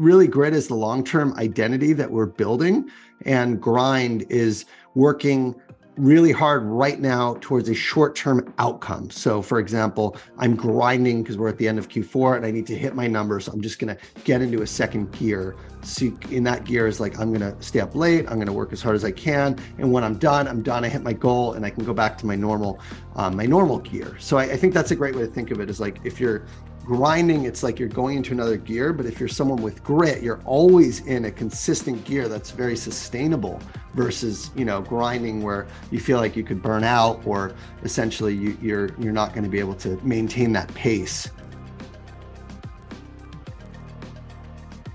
really grit is the long-term identity that we're building and grind is working really hard right now towards a short-term outcome. So for example, I'm grinding because we're at the end of Q4 and I need to hit my numbers. So I'm just going to get into a second gear. So in that gear is like I'm going to stay up late, I'm going to work as hard as I can, and when I'm done, I'm done. I hit my goal and I can go back to my normal um, my normal gear. So I, I think that's a great way to think of it. Is like if you're grinding it's like you're going into another gear but if you're someone with grit you're always in a consistent gear that's very sustainable versus you know grinding where you feel like you could burn out or essentially you, you're you're not going to be able to maintain that pace.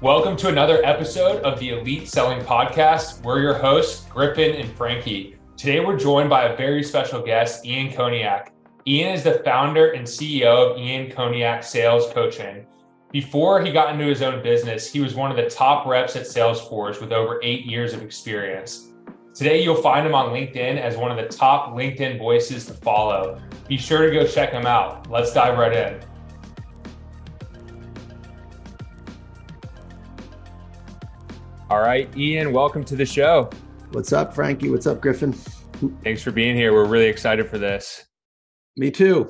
Welcome to another episode of the elite selling podcast. We're your hosts griffin and frankie. Today we're joined by a very special guest ian koniak Ian is the founder and CEO of Ian Koniak Sales Coaching. Before he got into his own business, he was one of the top reps at Salesforce with over eight years of experience. Today, you'll find him on LinkedIn as one of the top LinkedIn voices to follow. Be sure to go check him out. Let's dive right in. All right, Ian, welcome to the show. What's up, Frankie? What's up, Griffin? Thanks for being here. We're really excited for this. Me too.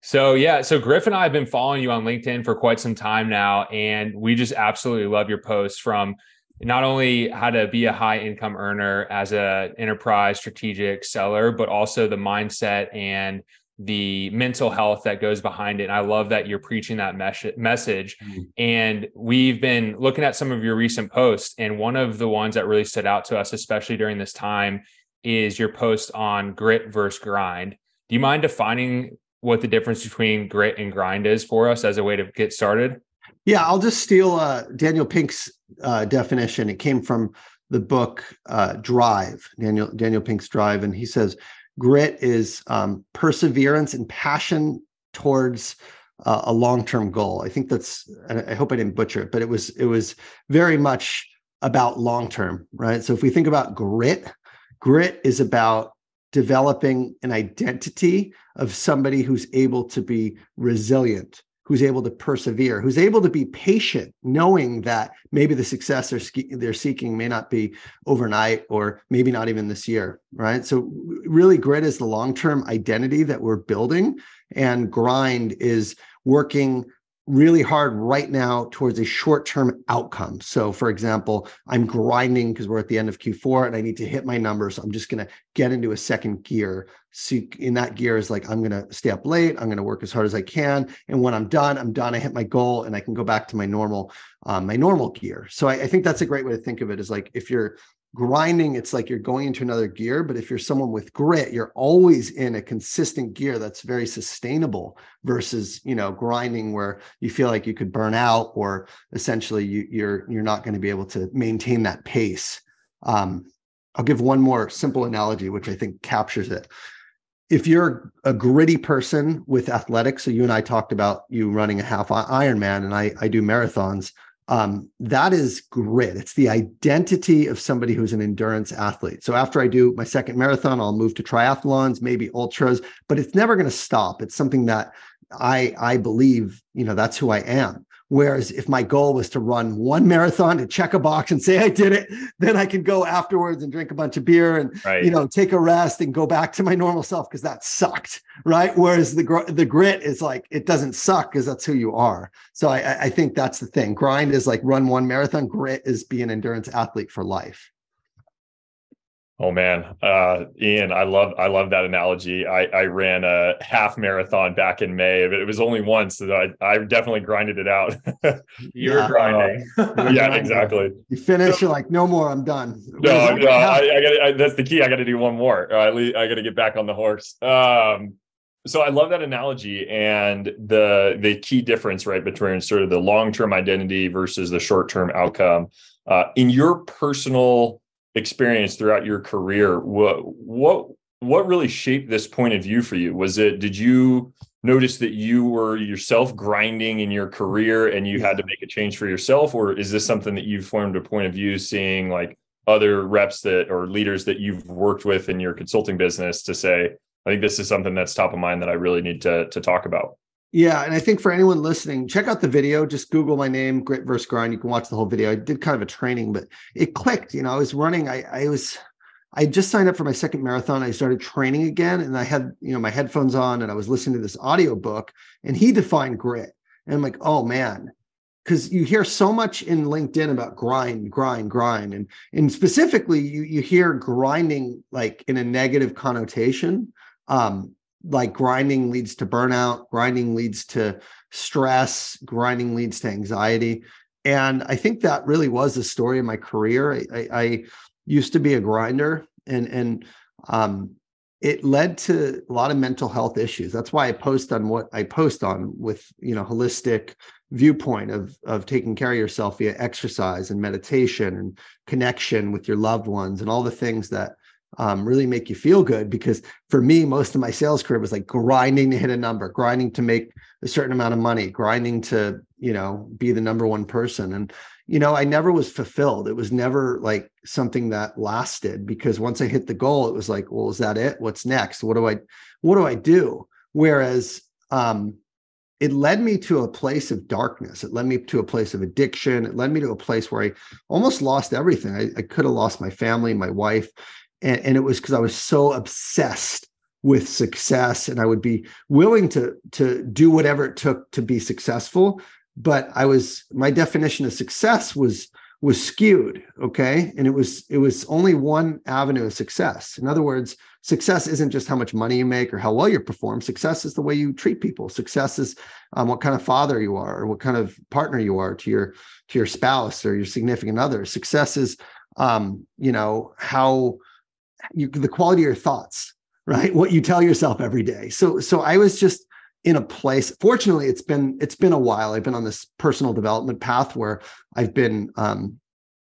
So yeah, so Griff and I have been following you on LinkedIn for quite some time now, and we just absolutely love your posts from not only how to be a high income earner as a enterprise strategic seller, but also the mindset and the mental health that goes behind it. And I love that you're preaching that mes- message. Mm-hmm. And we've been looking at some of your recent posts, and one of the ones that really stood out to us, especially during this time, is your post on grit versus grind. Do you mind defining what the difference between grit and grind is for us as a way to get started? Yeah, I'll just steal uh, Daniel Pink's uh, definition. It came from the book uh, Drive, Daniel Daniel Pink's Drive, and he says grit is um, perseverance and passion towards uh, a long-term goal. I think that's. I hope I didn't butcher it, but it was it was very much about long-term, right? So if we think about grit, grit is about developing an identity of somebody who's able to be resilient who's able to persevere who's able to be patient knowing that maybe the success they're, they're seeking may not be overnight or maybe not even this year right? So really grit is the long-term identity that we're building and grind is working really hard right now towards a short-term outcome. So for example, I'm grinding because we're at the end of Q4 and I need to hit my numbers. So I'm just going to get into a second gear. So in that gear is like I'm going to stay up late, I'm going to work as hard as I can, and when I'm done, I'm done. I hit my goal and I can go back to my normal um, my normal gear. So I, I think that's a great way to think of it. Is like if you're grinding it's like you're going into another gear but if you're someone with grit you're always in a consistent gear that's very sustainable versus you know grinding where you feel like you could burn out or essentially you, you're you're not going to be able to maintain that pace. Um, i'll give one more simple analogy which i think captures it. If you're a gritty person with athletics so you and i talked about you running a half ironman and i i do marathons um, that is grit. It's the identity of somebody who's an endurance athlete. So after I do my second marathon, I'll move to triathlons, maybe ultras, but it's never going to stop. It's something that I I believe, you know, that's who I am. Whereas if my goal was to run one marathon to check a box and say I did it, then I could go afterwards and drink a bunch of beer and right. you know take a rest and go back to my normal self because that sucked, right? Whereas the gr- the grit is like it doesn't suck because that's who you are. So I, I think that's the thing. Grind is like run one marathon. Grit is be an endurance athlete for life. Oh man, uh, Ian, I love I love that analogy. I, I ran a half marathon back in May, but it was only once, so I, I definitely grinded it out. You're yeah. grinding, uh, yeah, exactly. You finish, so, you're like, no more, I'm done. No, no, I, I got that's the key. I got to do one more. I, I got to get back on the horse. Um, so I love that analogy and the the key difference, right, between sort of the long term identity versus the short term outcome. Uh, in your personal experience throughout your career what what what really shaped this point of view for you? Was it did you notice that you were yourself grinding in your career and you had to make a change for yourself? Or is this something that you've formed a point of view seeing like other reps that or leaders that you've worked with in your consulting business to say i think this is something that's top of mind that i really need to to talk about Yeah, and I think for anyone listening, check out the video. Just Google my name, Grit versus Grind. You can watch the whole video. I did kind of a training, but it clicked. You know, I was running. I I was I just signed up for my second marathon. I started training again, and I had you know my headphones on, and I was listening to this audio book, and he defined grit, and I'm like, oh man, because you hear so much in LinkedIn about grind, grind, grind, and and specifically you you hear grinding like in a negative connotation. Um, like grinding leads to burnout, grinding leads to stress, grinding leads to anxiety. And I think that really was the story of my career. I, I, I used to be a grinder and and um, it led to a lot of mental health issues. That's why I post on what I post on with you know holistic viewpoint of of taking care of yourself via exercise and meditation and connection with your loved ones and all the things that um, really make you feel good because for me most of my sales career was like grinding to hit a number grinding to make a certain amount of money grinding to you know be the number one person and you know i never was fulfilled it was never like something that lasted because once i hit the goal it was like well is that it what's next what do i what do i do whereas um it led me to a place of darkness. It led me to a place of addiction. It led me to a place where I almost lost everything. I, I could have lost my family, my wife and, and it was because I was so obsessed with success and I would be willing to to do whatever it took to be successful but I was my definition of success was was skewed okay? And it was it was only one avenue of success. In other words success isn't just how much money you make or how well you perform. Success is the way you treat people. Success is um, what kind of father you are or what kind of partner you are to your to your spouse or your significant other. Success is um, you know how you, the quality of your thoughts, right? What you tell yourself every day. So, so I was just in a place. Fortunately, it's been it's been a while. I've been on this personal development path where I've been, um,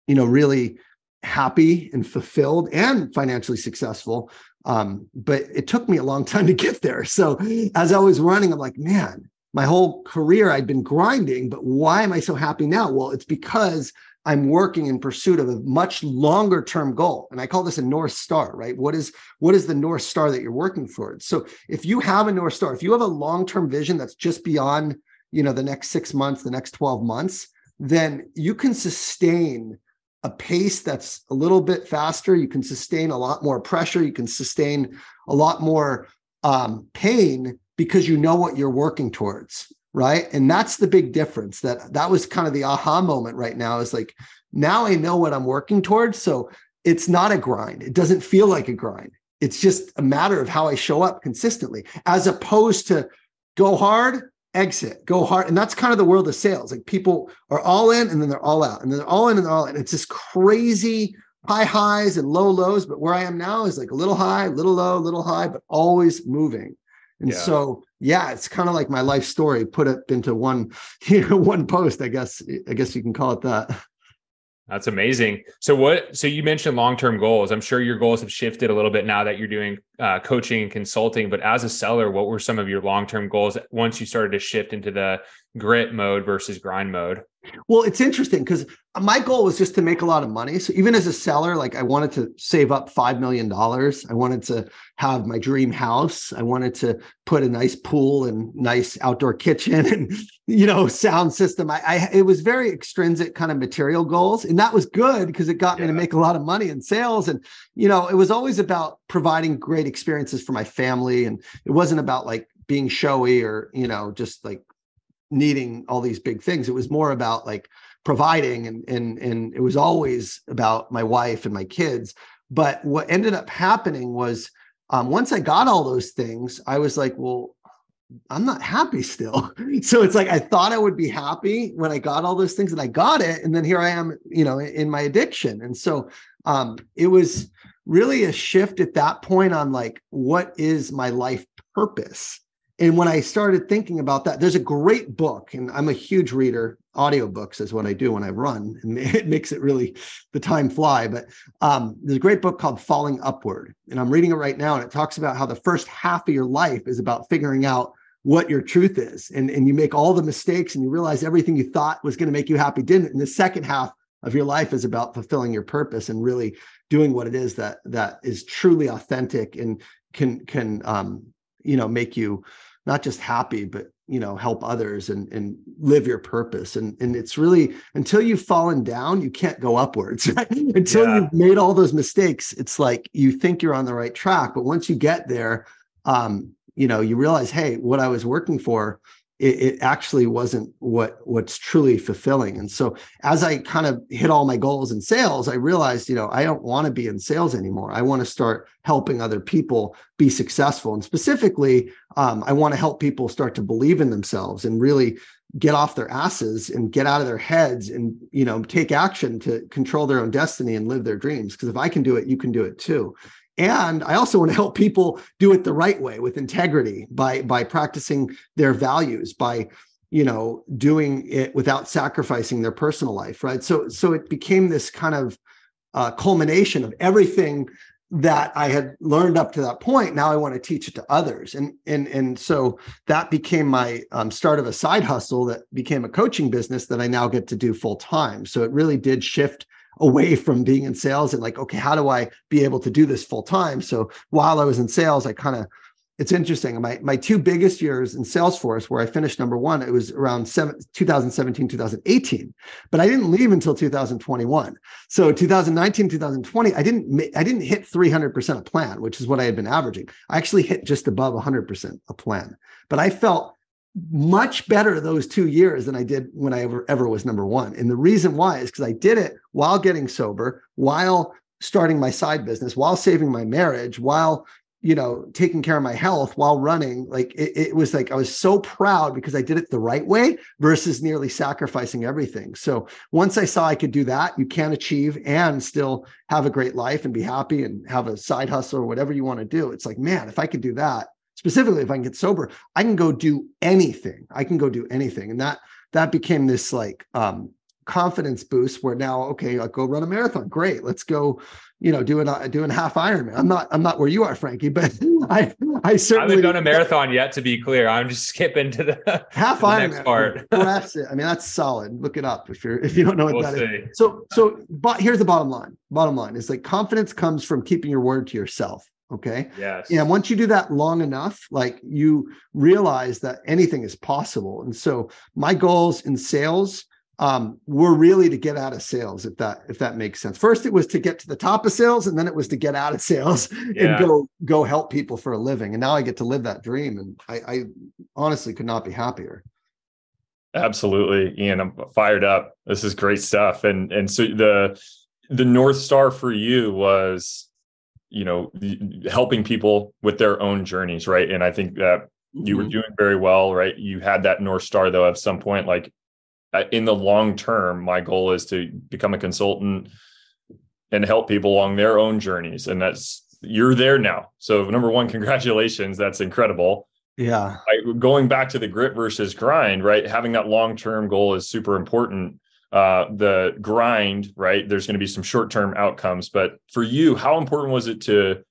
you know, really happy and fulfilled and financially successful. Um, but it took me a long time to get there. So as I was running, I'm like, man, my whole career I'd been grinding, but why am I so happy now? Well, it's because I'm working in pursuit of a much longer term goal. And I call this a North Star, right? What is what is the North Star that you're working towards? So if you have a North Star, if you have a long-term vision that's just beyond, you know, the next six months, the next 12 months, then you can sustain a pace that's a little bit faster. You can sustain a lot more pressure. You can sustain a lot more um, pain because you know what you're working towards right? And that's the big difference that that was kind of the aha moment right now is like now i know what i'm working towards. So it's not a grind. It doesn't feel like a grind. It's just a matter of how i show up consistently as opposed to go hard exit go hard. And that's kind of the world of sales. Like people are all in and then they're all out and then they're all in and they're all in it's this crazy high highs and low lows. But where i am now is like a little high little low little high but always moving. And yeah. so, yeah, it's kind of like my life story put up into one, you know, one post. I guess, I guess you can call it that. That's amazing. So what? So you mentioned long-term goals. I'm sure your goals have shifted a little bit now that you're doing uh, coaching and consulting. But as a seller, what were some of your long-term goals once you started to shift into the grit mode versus grind mode? Well, it's interesting because my goal was just to make a lot of money. So even as a seller, like I wanted to save up $5 million. I wanted to have my dream house. I wanted to put a nice pool and nice outdoor kitchen and, you know, sound system. I, I it was very extrinsic kind of material goals. And that was good because it got yeah. me to make a lot of money in sales. And, you know, it was always about providing great experiences for my family. And it wasn't about like being showy or, you know, just like needing all these big things. It was more about like providing and and and it was always about my wife and my kids. But what ended up happening was um, once I got all those things, I was like, well, I'm not happy still. so it's like I thought I would be happy when I got all those things and I got it. And then here I am, you know, in my addiction. And so um, it was really a shift at that point on like, what is my life purpose? And when i started thinking about that there's a great book and i'm a huge reader. Audiobooks is what i do when i run. And it makes it really the time fly. But um, there's a great book called falling upward and i'm reading it right now and it talks about how the first half of your life is about figuring out what your truth is. And, and you make all the mistakes and you realize everything you thought was going to make you happy didn't. And the second half of your life is about fulfilling your purpose and really doing what it is that that is truly authentic and can can um, you know make you not just happy, but you know help others and and live your purpose and and it's really until you've fallen down you can't go upwards right? until yeah. you've made all those mistakes it's like you think you're on the right track but once you get there um you know you realize hey what i was working for it, it, actually wasn't what what's truly fulfilling. And so as i kind of hit all my goals in sales i realized you know i don't want to be in sales anymore. I want to start helping other people be successful. And specifically um, i want to help people start to believe in themselves and really get off their asses and get out of their heads and you know take action to control their own destiny and live their dreams. Because if i can do it you can do it too and i also want to help people do it the right way with integrity by by practicing their values by you know doing it without sacrificing their personal life right so so it became this kind of uh, culmination of everything that I had learned up to that point. Now I want to teach it to others, and and and so that became my um, start of a side hustle that became a coaching business that I now get to do full time. So it really did shift away from being in sales and like, okay, how do I be able to do this full time? So while I was in sales, I kind of it's interesting. My my two biggest years in Salesforce, where I finished number one, it was around seven, 2017, 2018. But I didn't leave until 2021. So 2019, 2020, I didn't I didn't hit 300% a plan, which is what I had been averaging. I actually hit just above 100% a plan. But I felt much better those two years than I did when I ever, ever was number one. And the reason why is because I did it while getting sober, while starting my side business, while saving my marriage, while you know taking care of my health while running. Like it, it, was like i was so proud because i did it the right way versus nearly sacrificing everything. So once i saw i could do that you can achieve and still have a great life and be happy and have a side hustle or whatever you want to do. It's like man if i could do that specifically if I can get sober, I can go do anything. I can go do anything. And that that became this like um confidence boost where now, okay, I'll go run a marathon. Great. Let's go, you know, doing a doing half Ironman. I'm not I'm not where you are, Frankie, but I I certainly I haven't done a marathon yet, to be clear. I'm just skipping to the half to the Ironman part. That's it. I mean, that's solid. Look it up if you're if you don't know what we'll that see. is. So so but here's the bottom line. Bottom line is like confidence comes from keeping your word to yourself. Okay. Yes. And once you do that long enough, like you realize that anything is possible. And so my goals in sales um, were really to get out of sales, if that if that makes sense. First, it was to get to the top of sales, and then it was to get out of sales yeah. and go go help people for a living. And now I get to live that dream, and I, I honestly could not be happier. Absolutely, Ian. I'm fired up. This is great stuff. And and so the the north star for you was you know helping people with their own journeys right? And i think that mm-hmm. you were mm-hmm. doing very well right? You had that north star though at some point like uh, in the long term my goal is to become a consultant and help people along their own journeys and that's you're there now. So number one congratulations that's incredible. Yeah. Going back to the grit versus grind right? Having that long term goal is super important uh, the grind, right? There's going to be some short term outcomes. But for you, how important was it to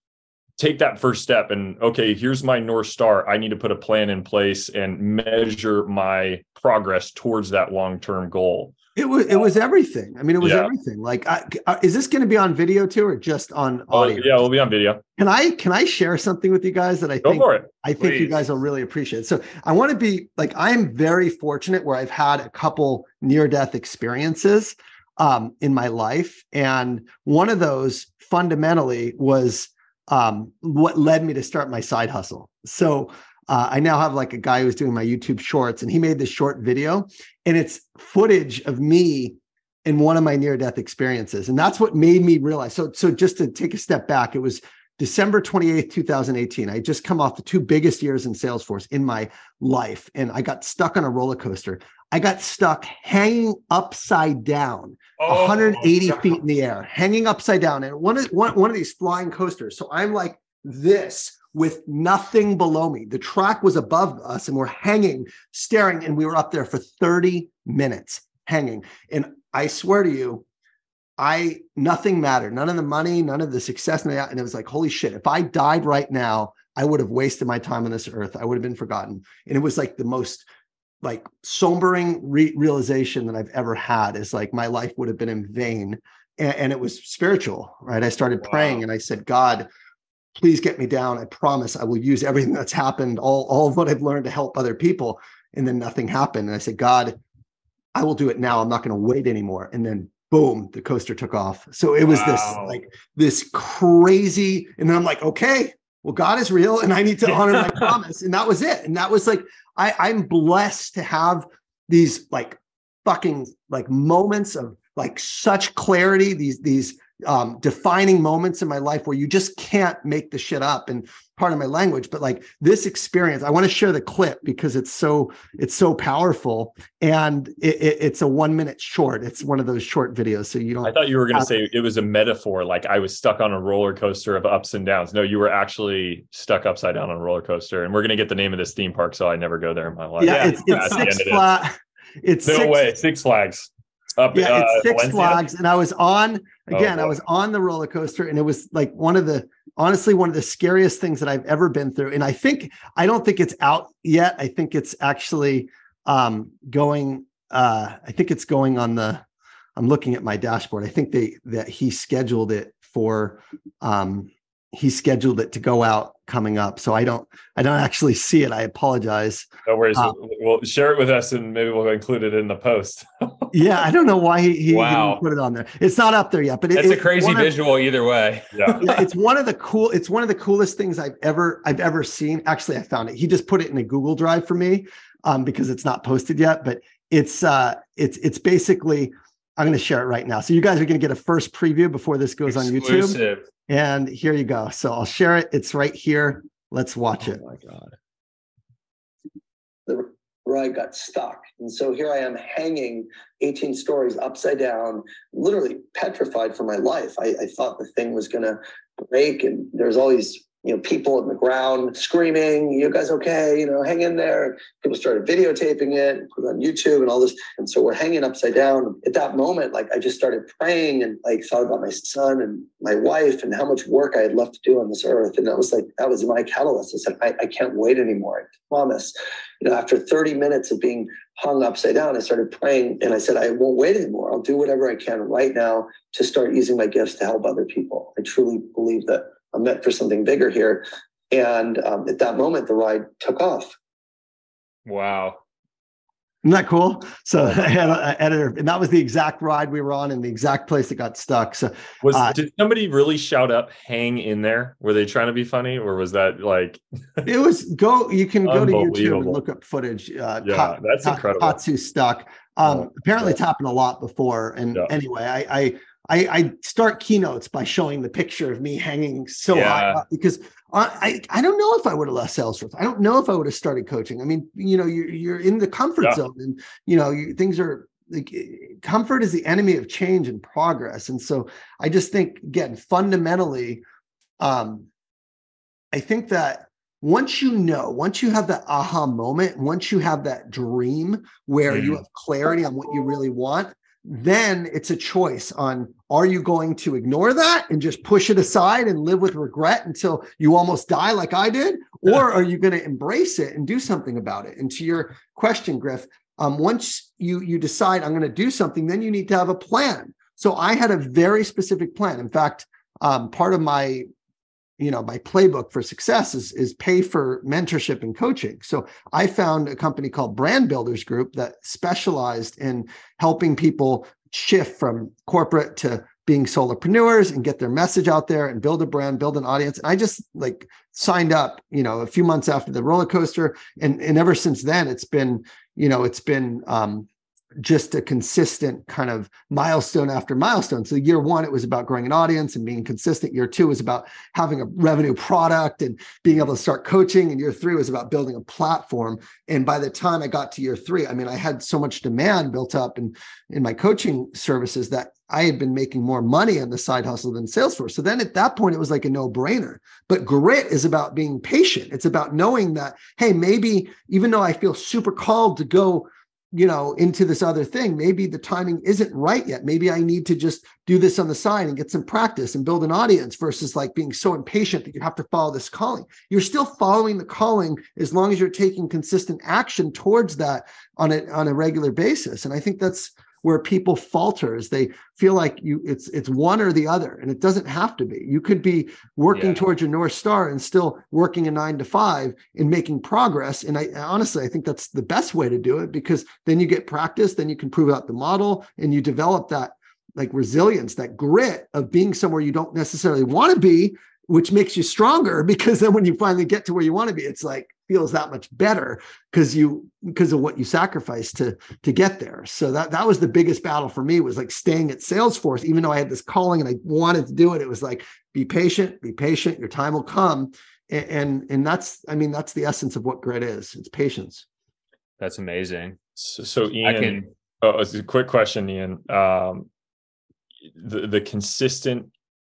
take that first step and, okay, here's my North Star. I need to put a plan in place and measure my progress towards that long term goal? It was it was everything. I mean, it was yeah. everything. Like, I, uh, is this going to be on video too, or just on oh, audio? yeah, we'll be on video. Can I can I share something with you guys that I Go think I think you guys will really appreciate? So I want to be like I am very fortunate where I've had a couple near death experiences um, in my life, and one of those fundamentally was um, what led me to start my side hustle. So uh, I now have like a guy who's doing my YouTube shorts, and he made this short video, and it's footage of me in one of my near death experiences, and that's what made me realize. So, so just to take a step back, it was December 28th, 2018. I just come off the two biggest years in Salesforce in my life, and I got stuck on a roller coaster. I got stuck hanging upside down, oh, 180 feet in the air, hanging upside down, and one of one, one of these flying coasters. So I'm like this with nothing below me. The track was above us and we're hanging, staring, and we were up there for 30 minutes hanging. And I swear to you, I nothing mattered. None of the money, none of the success. And it was like, holy shit, if I died right now, I would have wasted my time on this earth. I would have been forgotten. And it was like the most like sombering re- realization that I've ever had is like my life would have been in vain. And, and it was spiritual, right? I started wow. praying and I said, God, please get me down. I promise I will use everything that's happened, all, all of what I've learned to help other people. and then nothing happened. And I said, God, I will do it now. I'm not going to wait anymore. And then boom, the coaster took off. So it was wow. this like this crazy, and then I'm like, okay, well, God is real and I need to honor my promise. And that was it. And that was like, I, I'm blessed to have these like fucking like moments of like such clarity, these, these um, defining moments in my life where you just can't make the shit up and part of my language but like this experience i want to share the clip because it's so it's so powerful and it, it, it's a one minute short. It's one of those short videos so you don't i thought you were going to say it was a metaphor like i was stuck on a roller coaster of ups and downs. No you were actually stuck upside down on a roller coaster and we're going to get the name of this theme park so i never go there in my life. Yeah, yeah it's, it's six flags it's no six, way six flags up yeah, uh, it's Six Valencia? Flags, and I was on oh, again. Oh, I was on the roller coaster, and it was like one of the honestly one of the scariest things that I've ever been through. And I think I don't think it's out yet. I think it's actually um, going. Uh, I think it's going on the. I'm looking at my dashboard. I think they that he scheduled it for um, he scheduled it to go out coming up so i don't i don't actually see it i apologize. No worries. Um, we'll, share it with us and maybe we'll include it in the post. Yeah i don't know why he, he, wow. put it on there. It's not up there yet but it's a crazy visual of, either way. Yeah. yeah it's one of the cool it's one of the coolest things i've ever i've ever seen. Actually i found it. He just put it in a google drive for me um, because it's not posted yet but it's uh it's it's basically i'm going to share it right now so you guys are going to get a first preview before this goes Exclusive. on youtube and here you go. So I'll share it. It's right here. Let's watch oh it. Oh my God. The ride got stuck. And so here I am hanging 18 stories upside down, literally petrified for my life. I, I thought the thing was going to break. And there's all these you know, people on the ground screaming, you guys okay? You know, hang in there. People started videotaping it, put it on YouTube and all this. And so we're hanging upside down. At that moment, like I just started praying and like thought about my son and my wife and how much work I had left to do on this earth. And that was like, that was my catalyst. I said, I, I can't wait anymore. I promise. You know, after 30 minutes of being hung upside down, I started praying and I said, I won't wait anymore. I'll do whatever I can right now to start using my gifts to help other people. I truly believe that I'm meant for something bigger here. And um, at that moment, the ride took off. Wow. Isn't that cool? So I had an editor, and that was the exact ride we were on in the exact place that got stuck. So was uh, did somebody really shout up, hang in there? Were they trying to be funny, or was that like it was go you can go to YouTube and look up footage. Uh yeah, that's incredible. Tatsu stuck. Um, oh, apparently it's happened a lot before. And yeah. anyway, I, I I, I, start keynotes by showing the picture of me hanging so yeah. high because I, I don't know if I would have left Salesforce. I don't know if I would have started coaching. I mean, you know, you're, you're in the comfort yeah. zone and, you know, you, things are like comfort is the enemy of change and progress. And so I just think, again, fundamentally, um, I think that once you know, once you have that aha moment, once you have that dream where mm. you have clarity on what you really want, then it's a choice on are you going to ignore that and just push it aside and live with regret until you almost die like I did? Or are you going to embrace it and do something about it? And to your question, Griff, um, once you you decide I'm going to do something, then you need to have a plan. So I had a very specific plan. In fact, um, part of my you know my playbook for success is is pay for mentorship and coaching. So i found a company called brand builders group that specialized in helping people shift from corporate to being solopreneurs and get their message out there and build a brand build an audience. And i just like signed up you know a few months after the roller coaster. And and ever since then it's been you know it's been um just a consistent kind of milestone after milestone. So year one, it was about growing an audience and being consistent. Year two was about having a revenue product and being able to start coaching. And year three was about building a platform. And by the time I got to year three, I mean, I had so much demand built up in, in my coaching services that I had been making more money on the side hustle than Salesforce. So then at that point, it was like a no brainer. But grit is about being patient. It's about knowing that, hey, maybe even though I feel super called to go you know into this other thing. Maybe the timing isn't right yet. Maybe i need to just do this on the side and get some practice and build an audience versus like being so impatient that you have to follow this calling. You're still following the calling as long as you're taking consistent action towards that on a on a regular basis. And i think that's where people falter is they feel like you it's it's one or the other and it doesn't have to be you could be working yeah. towards your north star and still working a 9 to 5 and making progress and I honestly I think that's the best way to do it because then you get practice then you can prove out the model and you develop that like resilience that grit of being somewhere you don't necessarily want to be which makes you stronger because then when you finally get to where you want to be it's like feels that much better because you because of what you sacrificed to to get there. So that that was the biggest battle for me was like staying at salesforce. Even though i had this calling and i wanted to do it it was like be patient be patient your time will come. And and, and that's i mean that's the essence of what grit is it's patience. That's amazing. So, so ian I can, oh, it's a quick question ian. Um the the consistent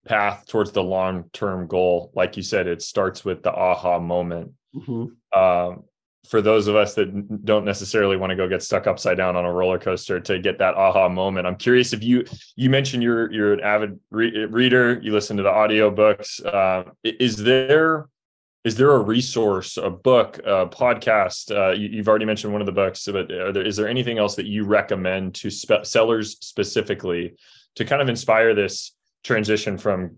path towards the long term goal like you said it starts with the aha moment mm-hmm. um, for those of us that don't necessarily want to go get stuck upside down on a roller coaster to get that aha moment i'm curious if you you mentioned you're you're an avid re- reader you listen to the audio books uh, is there is there a resource a book a podcast uh, you, have already mentioned one of the books but there, is there anything else that you recommend to spe- sellers specifically to kind of inspire this transition from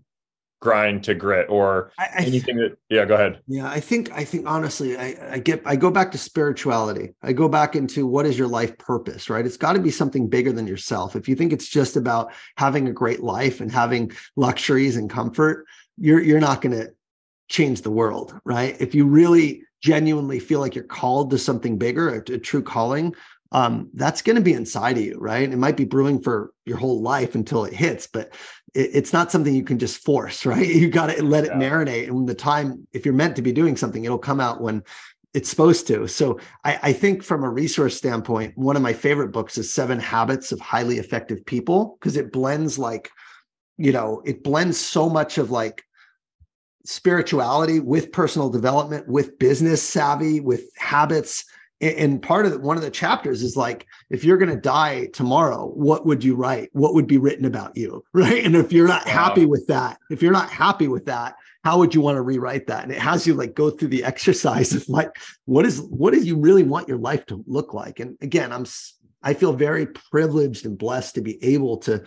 grind to grit or I, I anything that yeah go ahead. Yeah i think i think honestly I, I get i go back to spirituality. I go back into what is your life purpose right? It's got to be something bigger than yourself. If you think it's just about having a great life and having luxuries and comfort you're you're not going to change the world right? If you really genuinely feel like you're called to something bigger a, a true calling um, that's going to be inside of you, right? It might be brewing for your whole life until it hits, but it, it's not something you can just force, right? You got to let it yeah. marinate. And when the time, if you're meant to be doing something, it'll come out when it's supposed to. So I, I, think from a resource standpoint, one of my favorite books is Seven Habits of Highly Effective People because it blends like, you know, it blends so much of like spirituality with personal development, with business savvy, with habits and part of the, one of the chapters is like if you're going to die tomorrow what would you write? What would be written about you right? And if you're not wow. happy with that if you're not happy with that how would you want to rewrite that? And it has you like go through the exercise of like what is what do you really want your life to look like? And again i'm i feel very privileged and blessed to be able to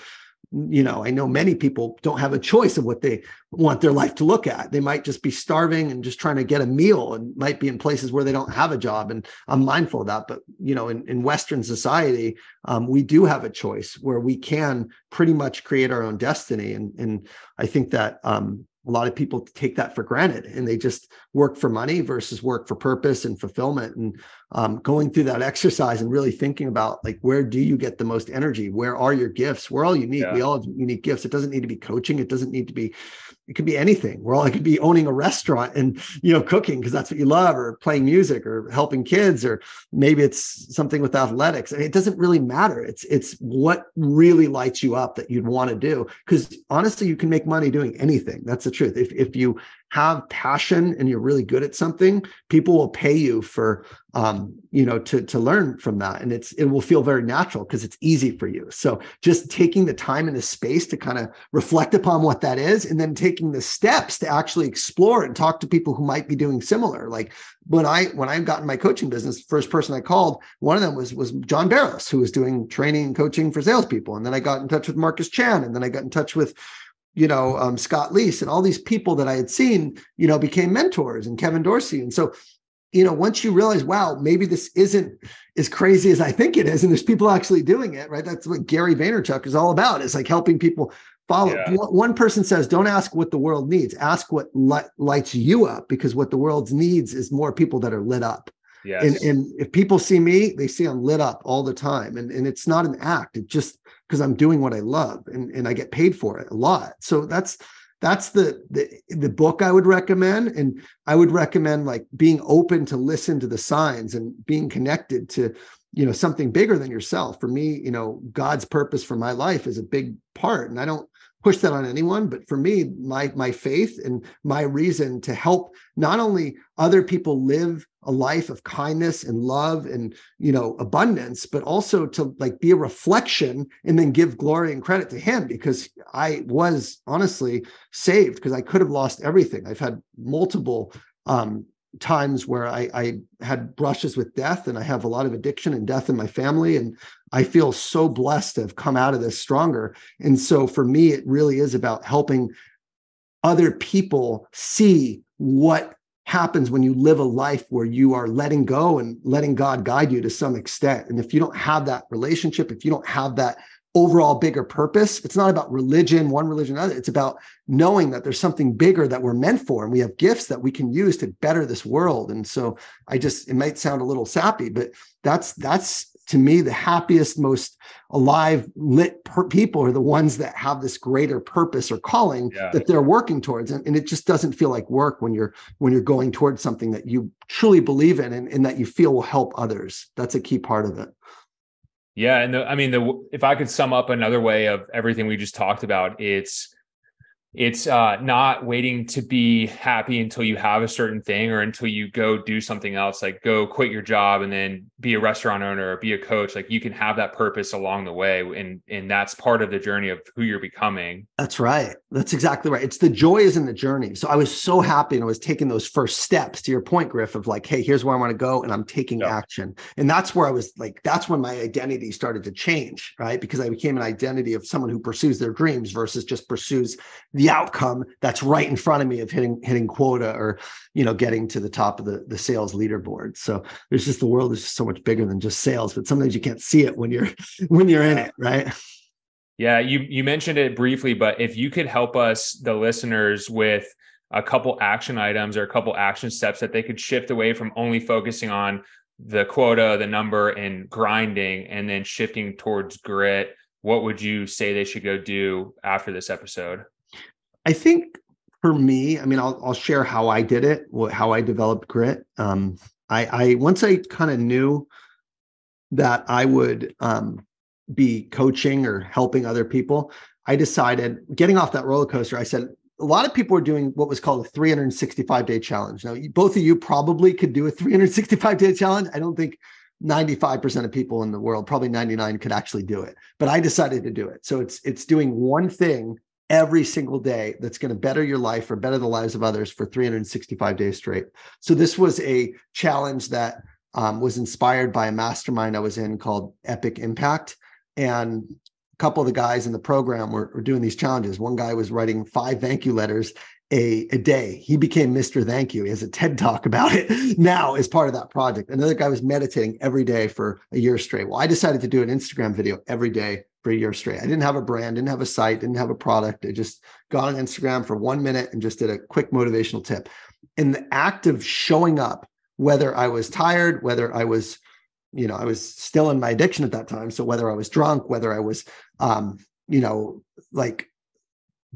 you know, I know many people don't have a choice of what they want their life to look at. They might just be starving and just trying to get a meal and might be in places where they don't have a job. And I'm mindful of that. But, you know, in, in Western society, um, we do have a choice where we can pretty much create our own destiny. And, and I think that um, a lot of people take that for granted and they just work for money versus work for purpose and fulfillment. And um, going through that exercise and really thinking about like where do you get the most energy? Where are your gifts? We're all unique. Yeah. we all have unique gifts. It doesn't need to be coaching. It doesn't need to be it could be anything. We're it could be owning a restaurant and you know cooking because that's what you love, or playing music, or helping kids, or maybe it's something with athletics. And it doesn't really matter. It's it's what really lights you up that you'd want to do. Because honestly, you can make money doing anything. That's the truth. If if you have passion and you're really good at something, people will pay you for um, you know, to to learn from that, and it's it will feel very natural because it's easy for you. So just taking the time and the space to kind of reflect upon what that is, and then taking the steps to actually explore and talk to people who might be doing similar. Like when I when I got in my coaching business, first person I called, one of them was was John Barrows, who was doing training and coaching for salespeople, and then I got in touch with Marcus Chan, and then I got in touch with you know, um, Scott Leese and all these people that I had seen, you know, became mentors and Kevin Dorsey. And so you know, once you realize, wow, maybe this isn't as crazy as I think it is, and there's people actually doing it, right? That's what Gary Vaynerchuk is all about. It's like helping people follow. Yeah. One person says, don't ask what the world needs, ask what lights you up, because what the world needs is more people that are lit up. Yes. And, and if people see me, they see I'm lit up all the time. And, and it's not an act. it just because I'm doing what I love and, and I get paid for it a lot. So that's that's the, the the book I would recommend, and I would recommend like being open to listen to the signs and being connected to you know something bigger than yourself. For me, you know, God's purpose for my life is a big part, and I don't push that on anyone but for me my my faith and my reason to help not only other people live a life of kindness and love and you know abundance but also to like be a reflection and then give glory and credit to him because i was honestly saved because i could have lost everything. I've had multiple um times where I, I had brushes with death and I have a lot of addiction and death in my family. And I feel so blessed to have come out of this stronger. And so for me, it really is about helping other people see what happens when you live a life where you are letting go and letting God guide you to some extent. And if you don't have that relationship, if you don't have that overall bigger purpose. It's not about religion, one religion, another. It's about knowing that there's something bigger that we're meant for, and we have gifts that we can use to better this world. And so, I just it might sound a little sappy, but that's that's to me the happiest, most alive, lit per- people are the ones that have this greater purpose or calling yeah. that they're working towards, and, and, it just doesn't feel like work when you're when you're going towards something that you truly believe in and, and that you feel will help others. That's a key part of it. Yeah, and the, I mean, the if I could sum up another way of everything we just talked about, it's it's uh, not waiting to be happy until you have a certain thing or until you go do something else like go quit your job and then be a restaurant owner or be a coach like you can have that purpose along the way and and that's part of the journey of who you're becoming. That's right that's exactly right. It's the joy is in the journey. So i was so happy and i was taking those first steps to your point griff of like hey here's where i want to go and i'm taking yeah. action. And that's where i was like that's when my identity started to change right? Because i became an identity of someone who pursues their dreams versus just pursues the outcome that's right in front of me of hitting hitting quota or you know getting to the top of the the sales leaderboard. So there's just the world is just so much bigger than just sales but sometimes you can't see it when you're when you're in it right yeah you you mentioned it briefly but if you could help us the listeners with a couple action items or a couple action steps that they could shift away from only focusing on the quota the number and grinding and then shifting towards grit what would you say they should go do after this episode I think for me, I mean, I'll, I'll share how I did it, how I developed grit. Um, I, I once I kind of knew that I would um, be coaching or helping other people, I decided getting off that roller coaster. I said a lot of people are doing what was called a 365 day challenge. Now, both of you probably could do a 365 day challenge. I don't think 95% of people in the world, probably 99 could actually do it. But I decided to do it. So it's it's doing one thing every single day that's going to better your life or better the lives of others for 365 days straight. So this was a challenge that um, was inspired by a mastermind I was in called Epic Impact. And a couple of the guys in the program were, were doing these challenges. One guy was writing five thank you letters a, a day. He became Mr. Thank You. He has a TED talk about it now as part of that project. Another guy was meditating every day for a year straight. Well, I decided to do an Instagram video every day for a year straight. I didn't have a brand, didn't have a site, didn't have a product. I just got on Instagram for one minute and just did a quick motivational tip. In the act of showing up, whether I was tired, whether I was, you know, I was still in my addiction at that time. So whether I was drunk, whether I was, um, you know, like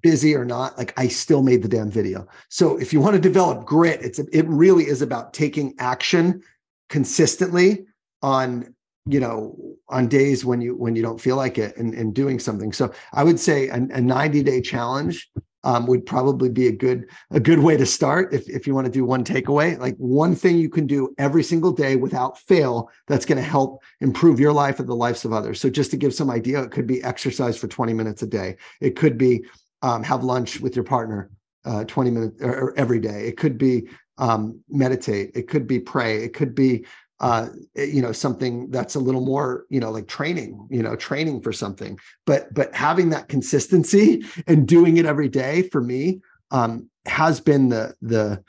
busy or not, like I still made the damn video. So if you want to develop grit, it's it really is about taking action consistently on you know on days when you when you don't feel like it and, and doing something so i would say a, a 90 day challenge um, would probably be a good a good way to start if, if you want to do one takeaway. Like one thing you can do every single day without fail that's going to help improve your life and the lives of others. So just to give some idea it could be exercise for 20 minutes a day. It could be um, have lunch with your partner uh, 20 minutes or, or every day. It could be um, meditate. It could be pray. It could be uh, eh, you know something that's a little more you know like training you know training for something. But but having that consistency and doing it every day for me um, has been the the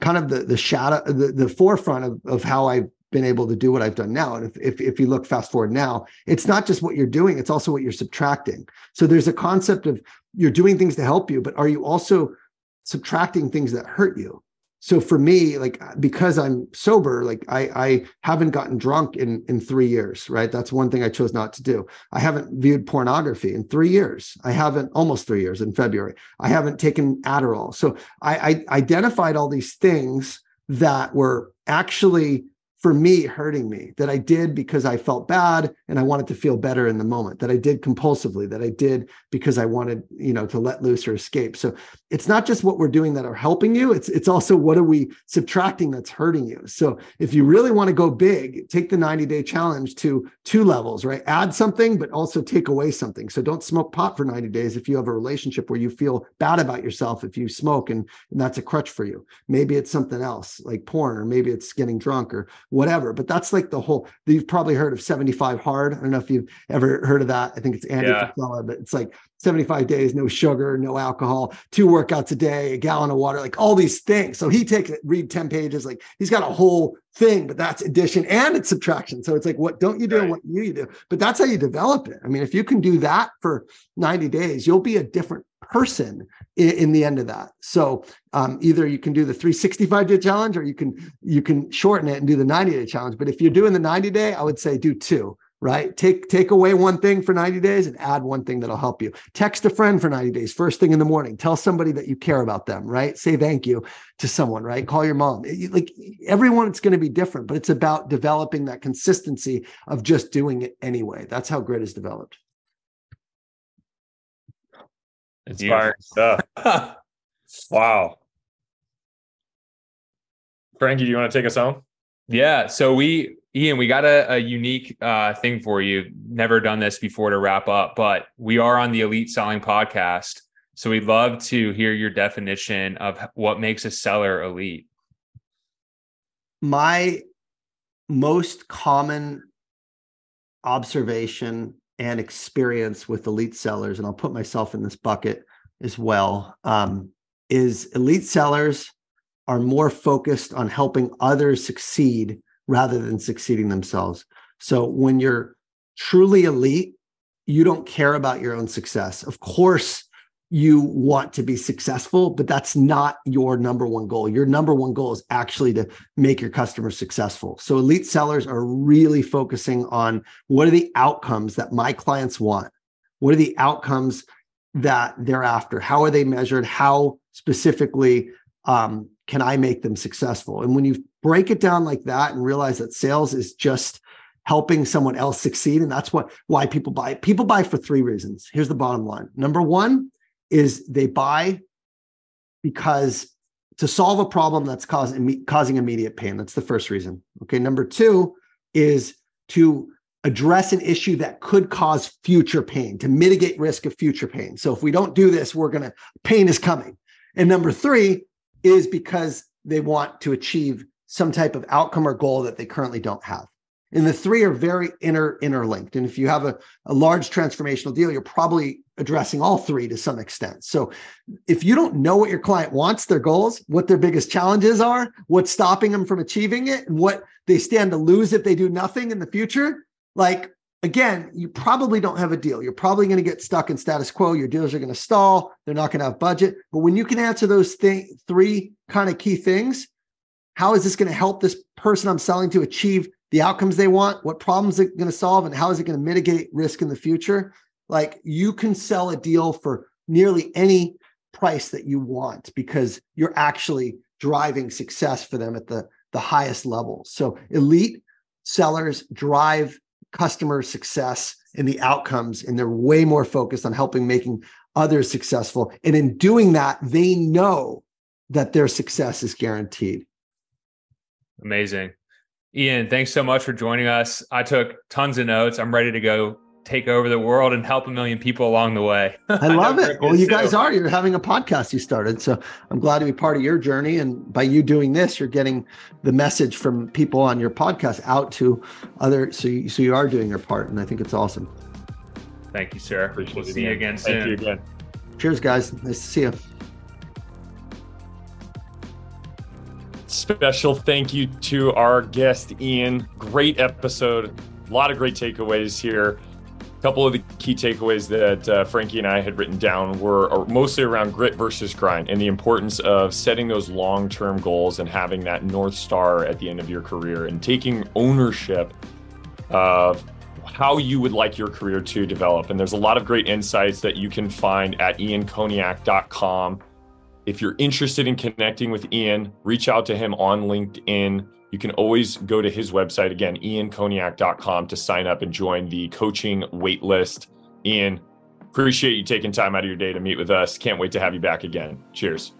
kind of the the shadow the, the forefront of, of how i've been able to do what i've done now. And if, if if you look fast forward now it's not just what you're doing it's also what you're subtracting. So there's a concept of you're doing things to help you but are you also subtracting things that hurt you so for me like because i'm sober like i i haven't gotten drunk in in three years right? That's one thing i chose not to do. I haven't viewed pornography in three years. I haven't almost three years in february. I haven't taken adderall. So i, I identified all these things that were actually for me hurting me that I did because I felt bad and I wanted to feel better in the moment, that I did compulsively, that I did because I wanted, you know, to let loose or escape. So it's not just what we're doing that are helping you, it's it's also what are we subtracting that's hurting you. So if you really want to go big, take the 90-day challenge to two levels, right? Add something, but also take away something. So don't smoke pot for 90 days if you have a relationship where you feel bad about yourself if you smoke and, and that's a crutch for you. Maybe it's something else like porn, or maybe it's getting drunk or whatever. But that's like the whole. You've probably heard of 75 hard. I don't know if you've ever heard of that. I think it's Andy yeah. But it's like 75 days, no sugar, no alcohol, two workouts a day, a gallon of water, like all these things. So he takes it, read 10 pages, like he's got a whole thing, but that's addition and it's subtraction. So it's like, what don't you do right. what you, you do? But that's how you develop it. I mean, if you can do that for 90 days, you'll be a different person in, in the end of that. So um, either you can do the 365 day challenge or you can you can shorten it and do the 90 day challenge. But if you're doing the 90 day, I would say do two right take take away one thing for 90 days and add one thing that'll help you text a friend for 90 days first thing in the morning tell somebody that you care about them right say thank you to someone right call your mom eh, like everyone it's going to be different but it's about developing that consistency of just doing it anyway that's how grit is developed Inspiring stuff. wow. Frankie, do you want to take us home? Yeah. So we, Ian, we got a, a unique uh, thing for you. Never done this before to wrap up, but we are on the Elite Selling Podcast. So we'd love to hear your definition of what makes a seller elite. My most common observation and experience with elite sellers, and I'll put myself in this bucket as well, um, is elite sellers are more focused on helping others succeed rather than succeeding themselves. So when you're truly elite, you don't care about your own success. Of course, you want to be successful, but that's not your number one goal. Your number one goal is actually to make your customers successful. So elite sellers are really focusing on what are the outcomes that my clients want? What are the outcomes that they're after? How are they measured? How specifically um, can I make them successful? And when you break it down like that and realize that sales is just helping someone else succeed and that's what why people buy people buy for three reasons here's the bottom line number one is they buy because to solve a problem that's causing causing immediate pain. That's the first reason. Okay. Number two is to address an issue that could cause future pain, to mitigate risk of future pain. So if we don't do this, we're gonna pain is coming. And number three is because they want to achieve some type of outcome or goal that they currently don't have. And the three are very inter interlinked. And if you have a, a large transformational deal, you're probably addressing all three to some extent. So if you don't know what your client wants, their goals, what their biggest challenges are, what's stopping them from achieving it, and what they stand to lose if they do nothing in the future, like again, you probably don't have a deal. You're probably going to get stuck in status quo. Your deals are going to stall. They're not going to have budget. But when you can answer those th- three kind of key things, how is this going to help this person I'm selling to achieve the outcomes they want? What problems it going to solve? And how is it going to mitigate risk in the future? Like you can sell a deal for nearly any price that you want because you're actually driving success for them at the, the highest level. So elite sellers drive customer success and the outcomes, and they're way more focused on helping making others successful. And in doing that, they know that their success is guaranteed. Amazing. Ian, thanks so much for joining us. I took tons of notes. I'm ready to go take over the world and help a million people along the way. I love it. Well, you guys are. You're having a podcast you started. So I'm glad to be part of your journey. And by you doing this, you're getting the message from people on your podcast out to other. So you, so you are doing your part. And I think it's awesome. Thank you, sir. Appreciate we'll see you again soon. Thank you again. Cheers, guys. Nice to see you. Special thank you to our guest, Ian. Great episode. A lot of great takeaways here couple of the key takeaways that uh, Frankie and I had written down were mostly around grit versus grind and the importance of setting those long term goals and having that North Star at the end of your career and taking ownership of how you would like your career to develop. And there's a lot of great insights that you can find at iankoniak.com. If you're interested in connecting with Ian, reach out to him on LinkedIn. You can always go to his website again, iankoniak.com to sign up and join the coaching waitlist. Ian, appreciate you taking time out of your day to meet with us. Can't wait to have you back again. Cheers.